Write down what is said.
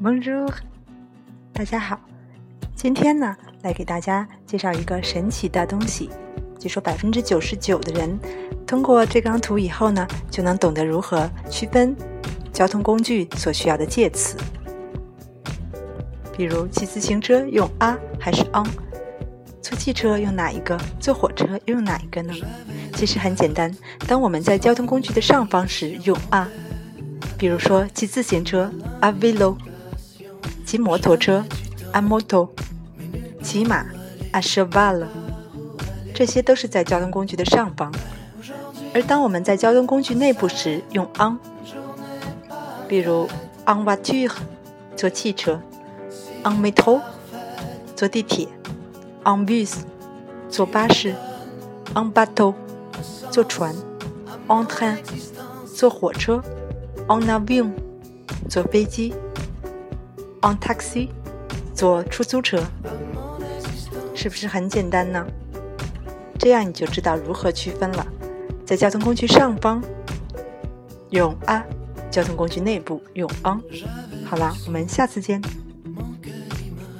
Bonjour，大家好。今天呢，来给大家介绍一个神奇的东西。据说百分之九十九的人通过这张图以后呢，就能懂得如何区分交通工具所需要的介词。比如骑自行车用啊还是 on？坐汽车用哪一个？坐火车用哪一个呢？其实很简单。当我们在交通工具的上方时用啊，比如说骑自行车 a velo，骑摩托车 a moto，骑马 a cheval，这些都是在交通工具的上方。而当我们在交通工具内部时用 on，比如 on voiture，坐汽车。，on métro，坐地铁，on bus，坐巴士，on bateau，坐船，on train，坐火车，on avion，坐飞机 On taxi，坐出租车。是不是很简单呢？这样你就知道如何区分了。在交通工具上方用 a，交通工具内部用 on。好了，我们下次见。